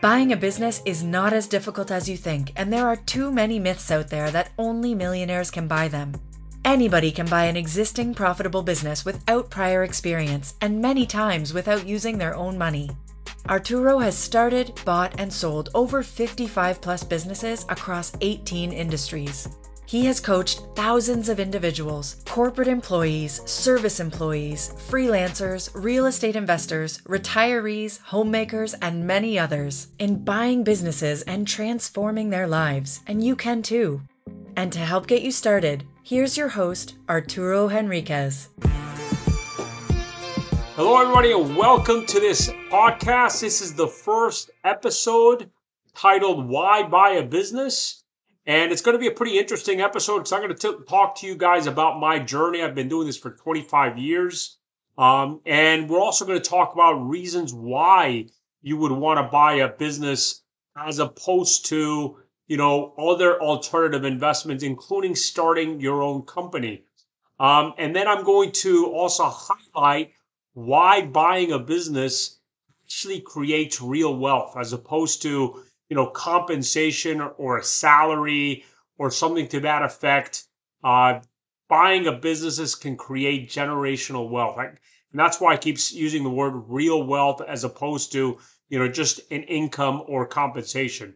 Buying a business is not as difficult as you think, and there are too many myths out there that only millionaires can buy them. Anybody can buy an existing profitable business without prior experience, and many times without using their own money. Arturo has started, bought, and sold over 55 plus businesses across 18 industries. He has coached thousands of individuals, corporate employees, service employees, freelancers, real estate investors, retirees, homemakers, and many others in buying businesses and transforming their lives, and you can too. And to help get you started, here's your host, Arturo Henriquez. Hello, everybody, and welcome to this podcast. This is the first episode titled Why Buy a Business? And it's going to be a pretty interesting episode because I'm going to t- talk to you guys about my journey. I've been doing this for 25 years. Um, and we're also going to talk about reasons why you would want to buy a business as opposed to, you know, other alternative investments, including starting your own company. Um, and then I'm going to also highlight why buying a business actually creates real wealth as opposed to you know, compensation or a salary or something to that effect. Uh, buying a businesses can create generational wealth. and that's why I keep using the word real wealth as opposed to, you know, just an income or compensation.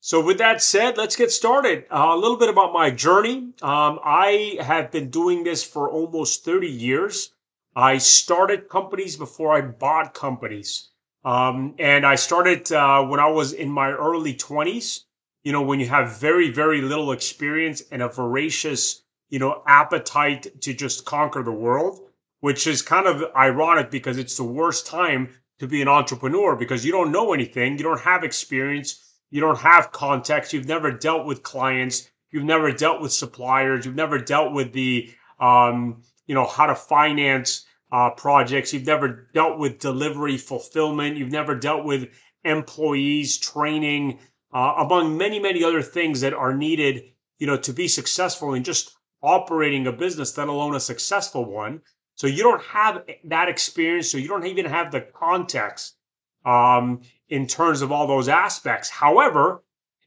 So with that said, let's get started. Uh, a little bit about my journey. Um, I have been doing this for almost 30 years. I started companies before I bought companies. Um, and I started uh, when I was in my early 20s. You know, when you have very, very little experience and a voracious, you know, appetite to just conquer the world, which is kind of ironic because it's the worst time to be an entrepreneur because you don't know anything, you don't have experience, you don't have context, you've never dealt with clients, you've never dealt with suppliers, you've never dealt with the, um, you know, how to finance uh, projects. You've never dealt with delivery fulfillment. You've never dealt with employees training, uh, among many, many other things that are needed, you know, to be successful in just operating a business, let alone a successful one. So you don't have that experience. So you don't even have the context um, in terms of all those aspects. However,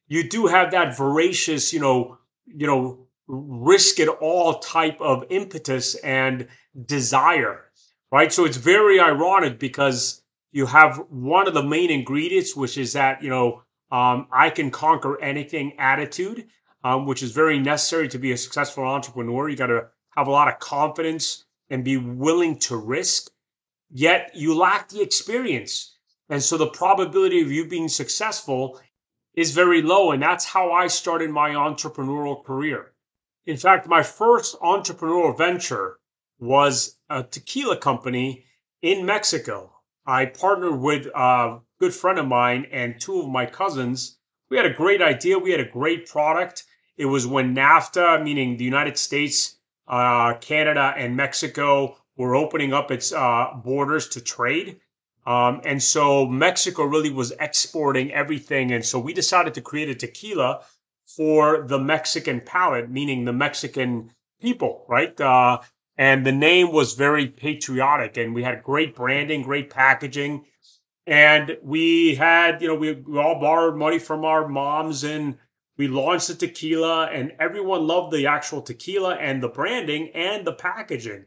you do have that voracious, you know, you know, risk it all type of impetus and desire right? So it's very ironic because you have one of the main ingredients, which is that, you know, um, I can conquer anything attitude, um, which is very necessary to be a successful entrepreneur. You got to have a lot of confidence and be willing to risk, yet you lack the experience. And so the probability of you being successful is very low. And that's how I started my entrepreneurial career. In fact, my first entrepreneurial venture was a tequila company in Mexico. I partnered with a good friend of mine and two of my cousins. We had a great idea. We had a great product. It was when NAFTA, meaning the United States, uh, Canada, and Mexico, were opening up its uh, borders to trade. Um, and so Mexico really was exporting everything. And so we decided to create a tequila for the Mexican palate, meaning the Mexican people, right? Uh, and the name was very patriotic and we had great branding great packaging. And we had you know we, we all borrowed money from our moms and we launched the tequila and everyone loved the actual tequila and the branding and the packaging.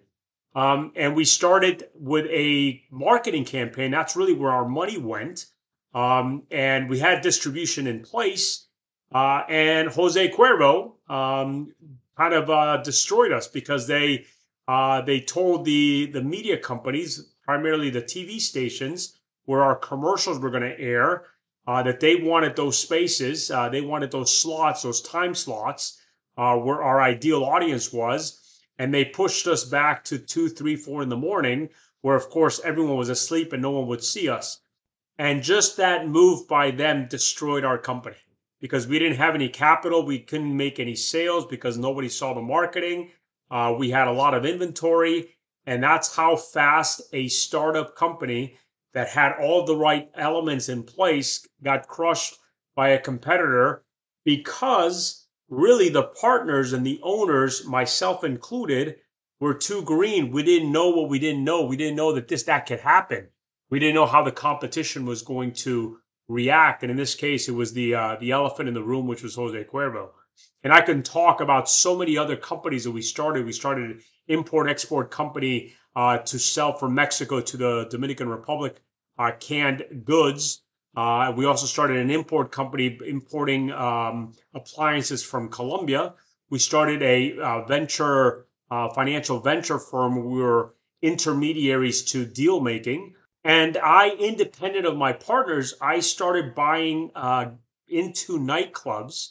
Um, and we started with a marketing campaign. That's really where our money went. Um, and we had distribution in place. Uh, and jose cuervo um, kind of uh, destroyed us because they uh, they told the the media companies, primarily the TV stations, where our commercials were going to air, uh, that they wanted those spaces, uh, they wanted those slots, those time slots, uh, where our ideal audience was, and they pushed us back to two, three, four in the morning, where of course everyone was asleep and no one would see us. And just that move by them destroyed our company because we didn't have any capital, we couldn't make any sales because nobody saw the marketing uh, we had a lot of inventory, and that's how fast a startup company that had all the right elements in place got crushed by a competitor because really the partners and the owners, myself included, were too green. We didn't know what we didn't know. We didn't know that this, that could happen. We didn't know how the competition was going to react. And in this case, it was the uh, the elephant in the room, which was Jose Cuervo. And I can talk about so many other companies that we started. We started an import export company uh, to sell from Mexico to the Dominican Republic uh, canned goods. Uh, we also started an import company importing um, appliances from Colombia. We started a uh, venture uh, financial venture firm. We were intermediaries to deal making. And I, independent of my partners, I started buying uh, into nightclubs,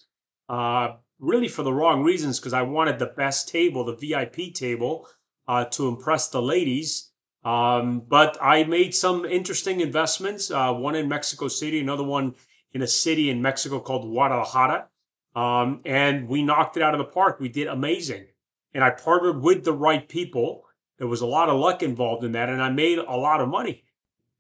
uh, really for the wrong reasons, because I wanted the best table, the VIP table, uh, to impress the ladies. Um, but I made some interesting investments, uh, one in Mexico City, another one in a city in Mexico called Guadalajara. Um, and we knocked it out of the park. We did amazing. And I partnered with the right people. There was a lot of luck involved in that, and I made a lot of money.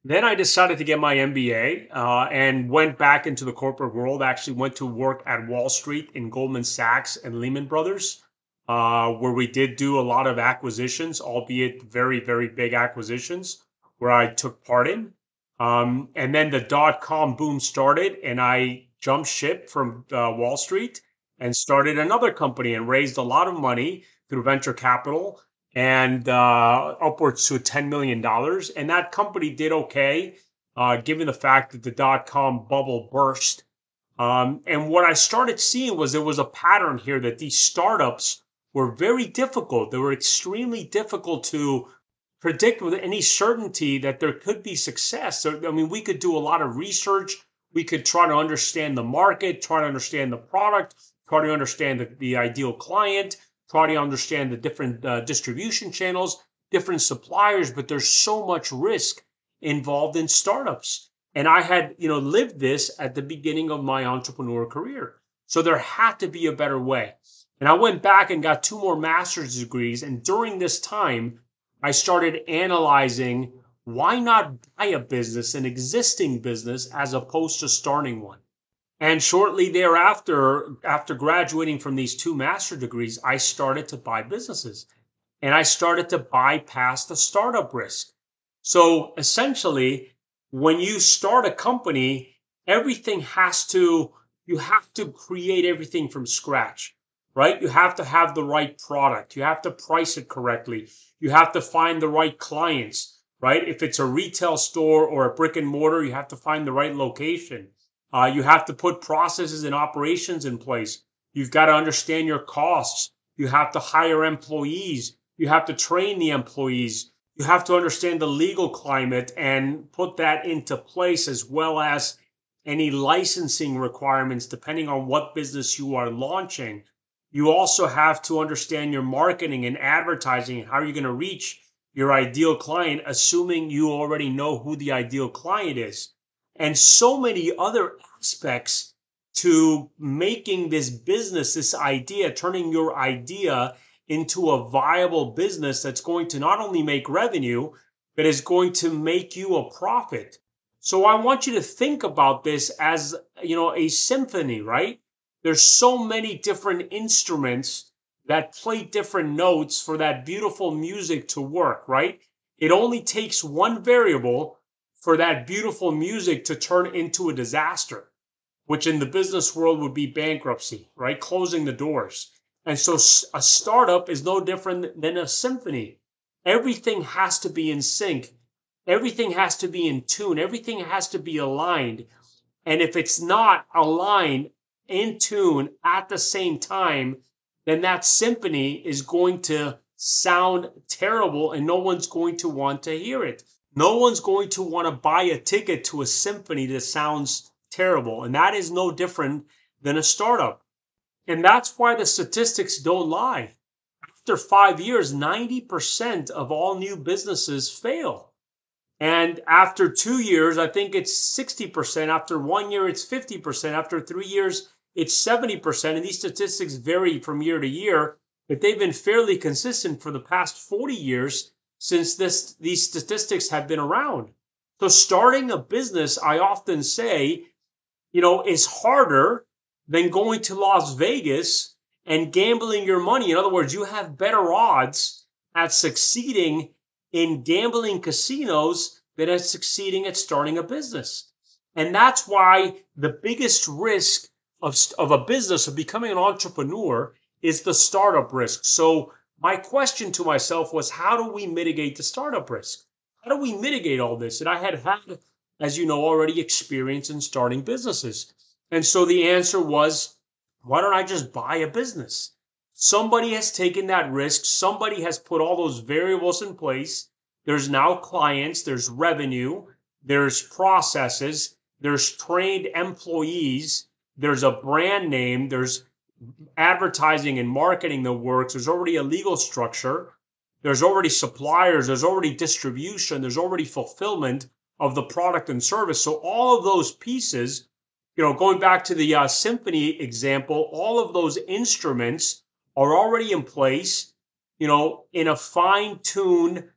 Then I decided to get my MBA uh, and went back into the corporate world. Actually, went to work at Wall Street in Goldman Sachs and Lehman Brothers, uh, where we did do a lot of acquisitions, albeit very, very big acquisitions, where I took part in. Um, and then the dot com boom started, and I jumped ship from uh, Wall Street and started another company and raised a lot of money through venture capital and uh, upwards to $10 million. And that company did okay, uh, given the fact that the dot com bubble burst. Um, and what I started seeing was there was a pattern here that these startups were very difficult. They were extremely difficult to predict with any certainty that there could be success. So, I mean, we could do a lot of research. We could try to understand the market, try to understand the product, try to understand the, the ideal client, try to understand the different uh, distribution channels, different suppliers, but there's so much risk involved in startups. And I had, you know, lived this at the beginning of my entrepreneur career. So there had to be a better way. And I went back and got two more master's degrees. And during this time, I started analyzing why not buy a business, an existing business, as opposed to starting one. And shortly thereafter, after graduating from these two master degrees, I started to buy businesses and I started to bypass the startup risk. So essentially, when you start a company, everything has to, you have to create everything from scratch, right? You have to have the right product. You have to price it correctly. You have to find the right clients, right? If it's a retail store or a brick and mortar, you have to find the right location uh, you have to put processes and operations in place. You've got to understand your costs. You have to hire employees. You have to train the employees. You have to understand the legal climate and put that into place as well as any licensing requirements depending on what business you are launching. You also have to understand your marketing and advertising How are you're going to reach your ideal client, assuming you already know who the ideal client is and so many other aspects to making this business, this idea, turning your idea into a viable business that's going to not only make revenue, but is going to make you a profit. So I want you to think about this as, you know, a symphony, right? There's so many different instruments that play different notes for that beautiful music to work, right? It only takes one variable for that beautiful music to turn into a disaster, which in the business world would be bankruptcy, right? Closing the doors. And so a startup is no different than a symphony. Everything has to be in sync. Everything has to be in tune. Everything has to be aligned. And if it's not aligned in tune at the same time, then that symphony is going to sound terrible and no one's going to want to hear it. No one's going to want to buy a ticket to a symphony that sounds terrible. And that is no different than a startup. And that's why the statistics don't lie. After five years, 90% of all new businesses fail. And after two years, I think it's 60%. After one year, it's 50%. After three years, it's 70%. And these statistics vary from year to year, but they've been fairly consistent for the past 40 years since this these statistics have been around. So starting a business, I often say, you know, is harder than going to Las Vegas and gambling your money. In other words, you have better odds at succeeding in gambling casinos than at succeeding at starting a business. And that's why the biggest risk of, of a business, of becoming an entrepreneur, is the startup risk. So, my question to myself was how do we mitigate the startup risk? How do we mitigate all this? And I had had, as you know, already experience in starting businesses. And so the answer was, why don't I just buy a business? Somebody has taken that risk. Somebody has put all those variables in place. There's now clients, there's revenue, there's processes, there's trained employees, there's a brand name, there's advertising and marketing that works. There's already a legal structure. There's already suppliers. There's already distribution. There's already fulfillment of the product and service. So all of those pieces, you know, going back to the uh, symphony example, all of those instruments are already in place, you know, in a fine tuned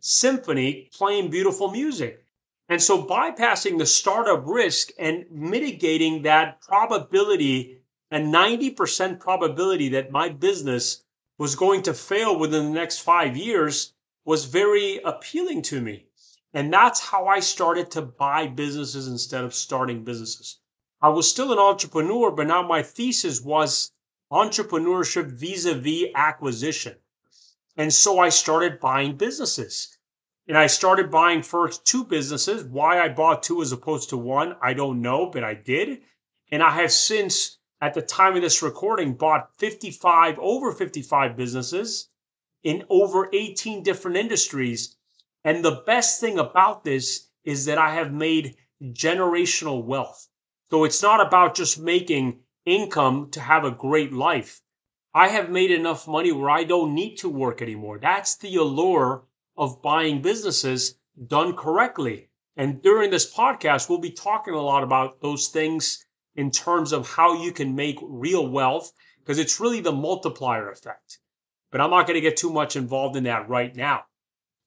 symphony playing beautiful music. And so bypassing the startup risk and mitigating that probability a 90% probability that my business was going to fail within the next five years was very appealing to me. And that's how I started to buy businesses instead of starting businesses. I was still an entrepreneur, but now my thesis was entrepreneurship vis a vis acquisition. And so I started buying businesses. And I started buying first two businesses. Why I bought two as opposed to one, I don't know, but I did. And I have since at the time of this recording, bought 55, over 55 businesses in over 18 different industries. And the best thing about this is that I have made generational wealth. So it's not about just making income to have a great life. I have made enough money where I don't need to work anymore. That's the allure of buying businesses done correctly. And during this podcast, we'll be talking a lot about those things in terms of how you can make real wealth because it's really the multiplier effect. But I'm not going to get too much involved in that right now.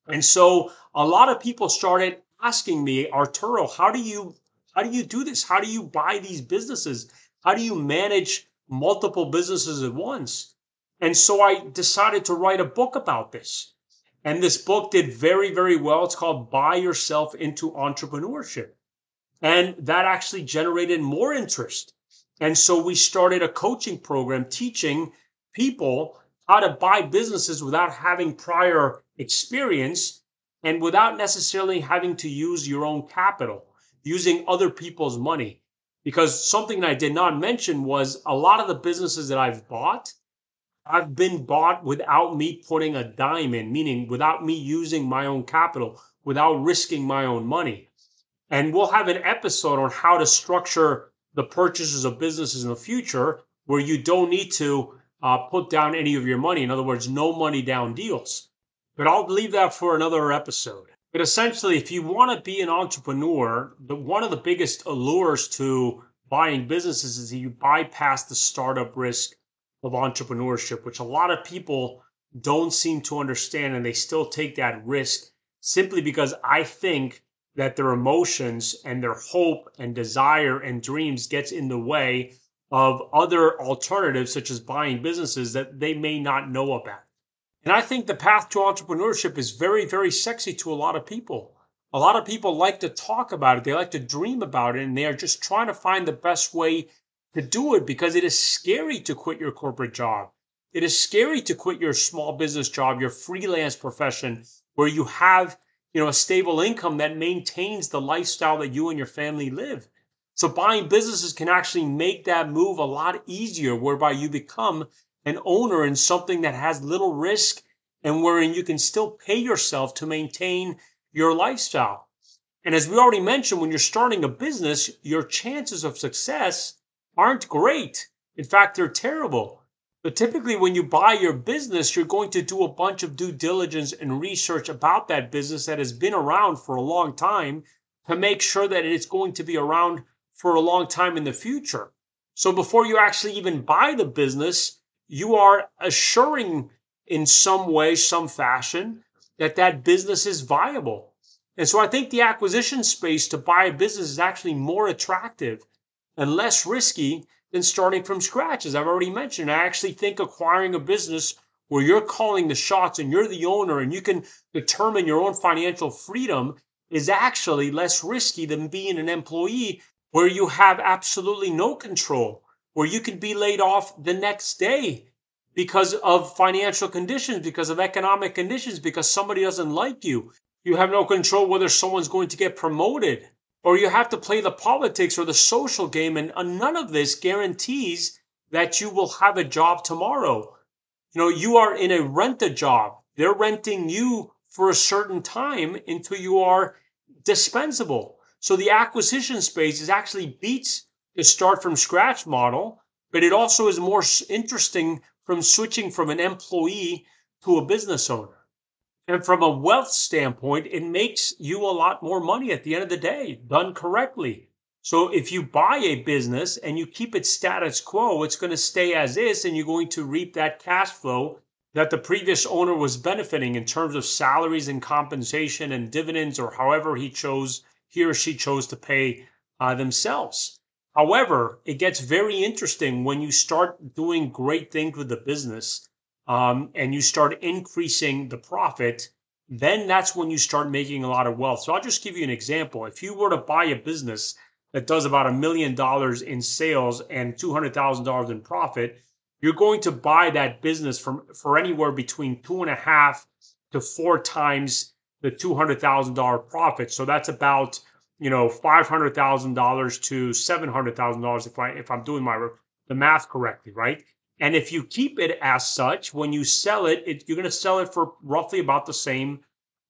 And so a lot of people started asking me, Arturo, how do you how do you do this? How do you buy these businesses? How do you manage multiple businesses at once? And so I decided to write a book about this. And this book did very, very well. It's called Buy Yourself into Entrepreneurship. And that actually generated more interest. And so we started a coaching program teaching people how to buy businesses without having prior experience and without necessarily having to use your own capital, using other people's money. Because something that I did not mention was a lot of the businesses that I've bought, I've been bought without me putting a dime in, meaning without me using my own capital, without risking my own money. And we'll have an episode on how to structure the purchases of businesses in the future where you don't need to uh, put down any of your money. In other words, no money down deals. But I'll leave that for another episode. But essentially, if you want to be an entrepreneur, the, one of the biggest allures to buying businesses is that you bypass the startup risk of entrepreneurship, which a lot of people don't seem to understand and they still take that risk simply because I think that their emotions and their hope and desire and dreams gets in the way of other alternatives such as buying businesses that they may not know about. And I think the path to entrepreneurship is very, very sexy to a lot of people. A lot of people like to talk about it, they like to dream about it, and they are just trying to find the best way to do it because it is scary to quit your corporate job. It is scary to quit your small business job, your freelance profession, where you have you know, a stable income that maintains the lifestyle that you and your family live. So buying businesses can actually make that move a lot easier, whereby you become an owner in something that has little risk and wherein you can still pay yourself to maintain your lifestyle. And as we already mentioned, when you're starting a business, your chances of success aren't great. In fact, they're terrible. But typically, when you buy your business, you're going to do a bunch of due diligence and research about that business that has been around for a long time to make sure that it's going to be around for a long time in the future. So before you actually even buy the business, you are assuring in some way, some fashion, that that business is viable. And so I think the acquisition space to buy a business is actually more attractive and less risky than starting from scratch. As I've already mentioned, I actually think acquiring a business where you're calling the shots and you're the owner and you can determine your own financial freedom is actually less risky than being an employee where you have absolutely no control, where you can be laid off the next day because of financial conditions, because of economic conditions, because somebody doesn't like you. You have no control whether someone's going to get promoted, or you have to play the politics or the social game, and uh, none of this guarantees that you will have a job tomorrow. You know, you are in a rent a job. They're renting you for a certain time until you are dispensable. So the acquisition space is actually beats the start from scratch model, but it also is more interesting from switching from an employee to a business owner. And from a wealth standpoint, it makes you a lot more money at the end of the day, done correctly. So if you buy a business and you keep it status quo, it's going to stay as is and you're going to reap that cash flow that the previous owner was benefiting in terms of salaries and compensation and dividends or however he chose he or she chose to pay uh, themselves. However, it gets very interesting when you start doing great things with the business um, and you start increasing the profit, then that's when you start making a lot of wealth. So I'll just give you an example. If you were to buy a business that does about a million dollars in sales and $200,000 in profit, you're going to buy that business from for anywhere between two and a half to four times the $200,000 profit. So that's about, you know, $500,000 to $700,000 if I if I'm doing my the math correctly, right? And if you keep it as such, when you sell it, it you're going to sell it for roughly about the same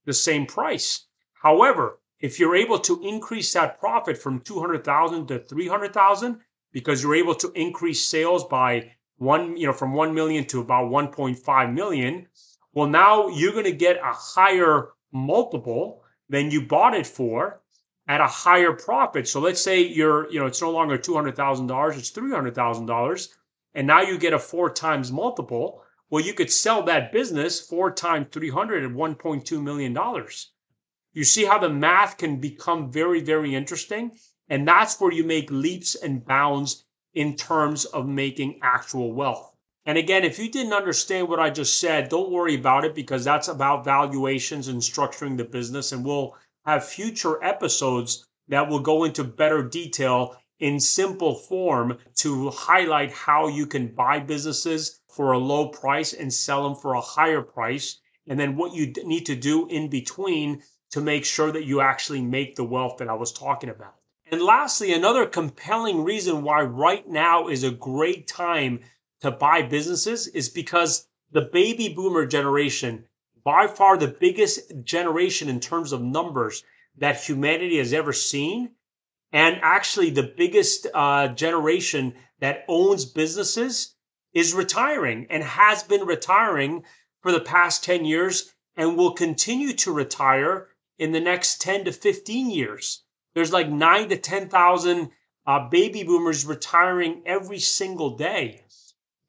the same price. However, if you're able to increase that profit from 200,000 to 300,000 because you're able to increase sales by one, you know, from 1 million to about 1.5 million, well now you're going to get a higher multiple than you bought it for at a higher profit. So let's say you're, you know, it's no longer $200,000, it's $300,000 and now you get a four times multiple, well, you could sell that business four times 300 at $1.2 million. You see how the math can become very, very interesting. And that's where you make leaps and bounds in terms of making actual wealth. And again, if you didn't understand what I just said, don't worry about it because that's about valuations and structuring the business. And we'll have future episodes that will go into better detail in simple form to highlight how you can buy businesses for a low price and sell them for a higher price. And then what you need to do in between to make sure that you actually make the wealth that I was talking about. And lastly, another compelling reason why right now is a great time to buy businesses is because the baby boomer generation, by far the biggest generation in terms of numbers that humanity has ever seen, and actually, the biggest uh, generation that owns businesses is retiring and has been retiring for the past 10 years and will continue to retire in the next 10 to 15 years. There's like nine to 10,000 uh, baby boomers retiring every single day.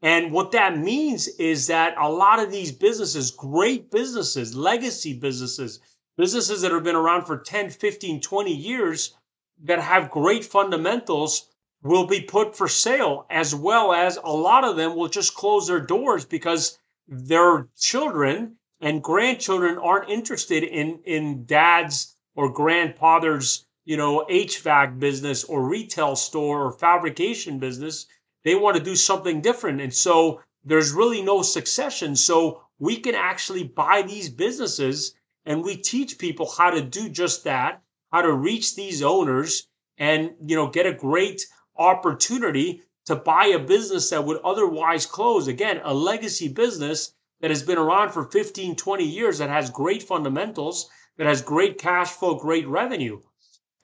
And what that means is that a lot of these businesses, great businesses, legacy businesses, businesses that have been around for 10, 15, 20 years, that have great fundamentals will be put for sale, as well as a lot of them will just close their doors because their children and grandchildren aren't interested in, in dad's or grandfather's, you know, HVAC business or retail store or fabrication business. They want to do something different. And so there's really no succession. So we can actually buy these businesses and we teach people how to do just that how to reach these owners and, you know, get a great opportunity to buy a business that would otherwise close. Again, a legacy business that has been around for 15, 20 years that has great fundamentals, that has great cash flow, great revenue.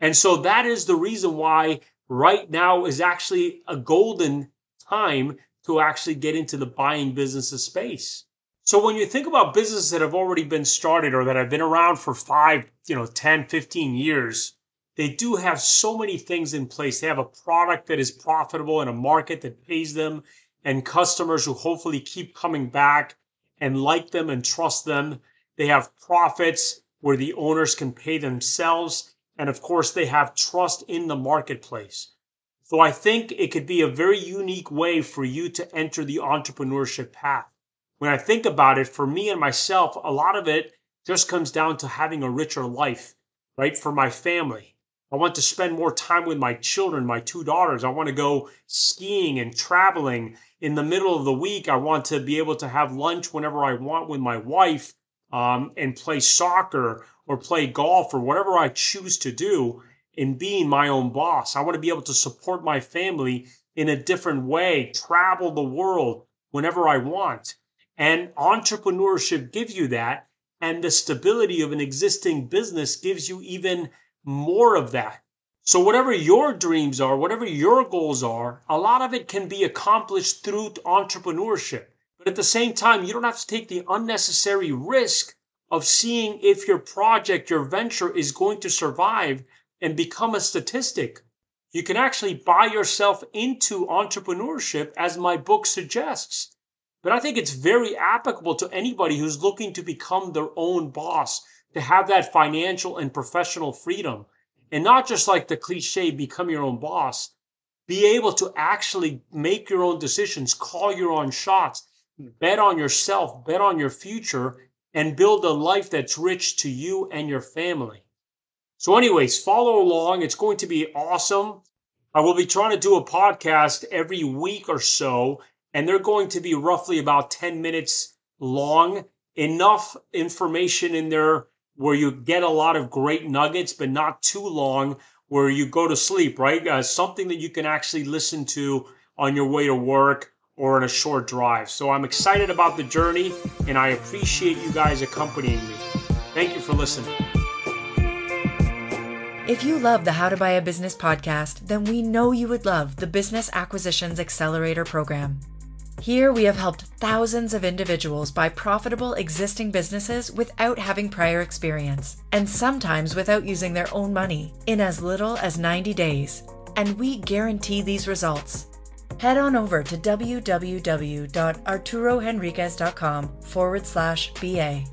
And so that is the reason why right now is actually a golden time to actually get into the buying businesses space. So when you think about businesses that have already been started or that have been around for five, you know, 10, 15 years, they do have so many things in place. They have a product that is profitable in a market that pays them and customers who hopefully keep coming back and like them and trust them. They have profits where the owners can pay themselves. And of course, they have trust in the marketplace. So I think it could be a very unique way for you to enter the entrepreneurship path when I think about it, for me and myself, a lot of it just comes down to having a richer life. right? For my family. I want to spend more time with my children, my two daughters. I want to go skiing and traveling in the middle of the week. I want to be able to have lunch whenever I want with my wife um, and play soccer or play golf or whatever I choose to do in being my own boss. I want to be able to support my family in a different way, travel the world whenever I want. And entrepreneurship gives you that. And the stability of an existing business gives you even more of that. So, whatever your dreams are, whatever your goals are, a lot of it can be accomplished through entrepreneurship. But at the same time, you don't have to take the unnecessary risk of seeing if your project, your venture is going to survive and become a statistic. You can actually buy yourself into entrepreneurship, as my book suggests. But I think it's very applicable to anybody who's looking to become their own boss to have that financial and professional freedom. And not just like the cliche, become your own boss, be able to actually make your own decisions, call your own shots, bet on yourself, bet on your future, and build a life that's rich to you and your family. So, anyways, follow along. It's going to be awesome. I will be trying to do a podcast every week or so, and they're going to be roughly about 10 minutes long. Enough information in there where you get a lot of great nuggets, but not too long where you go to sleep, right? Uh, something that you can actually listen to on your way to work or on a short drive. So I'm excited about the journey and I appreciate you guys accompanying me. Thank you for listening. If you love the How to Buy a Business podcast, then we know you would love the Business Acquisitions Accelerator program. Here, we have helped thousands of individuals buy profitable existing businesses without having prior experience, and sometimes without using their own money, in as little as 90 days. And we guarantee these results. Head on over to www.arturohenriquez.com forward slash BA.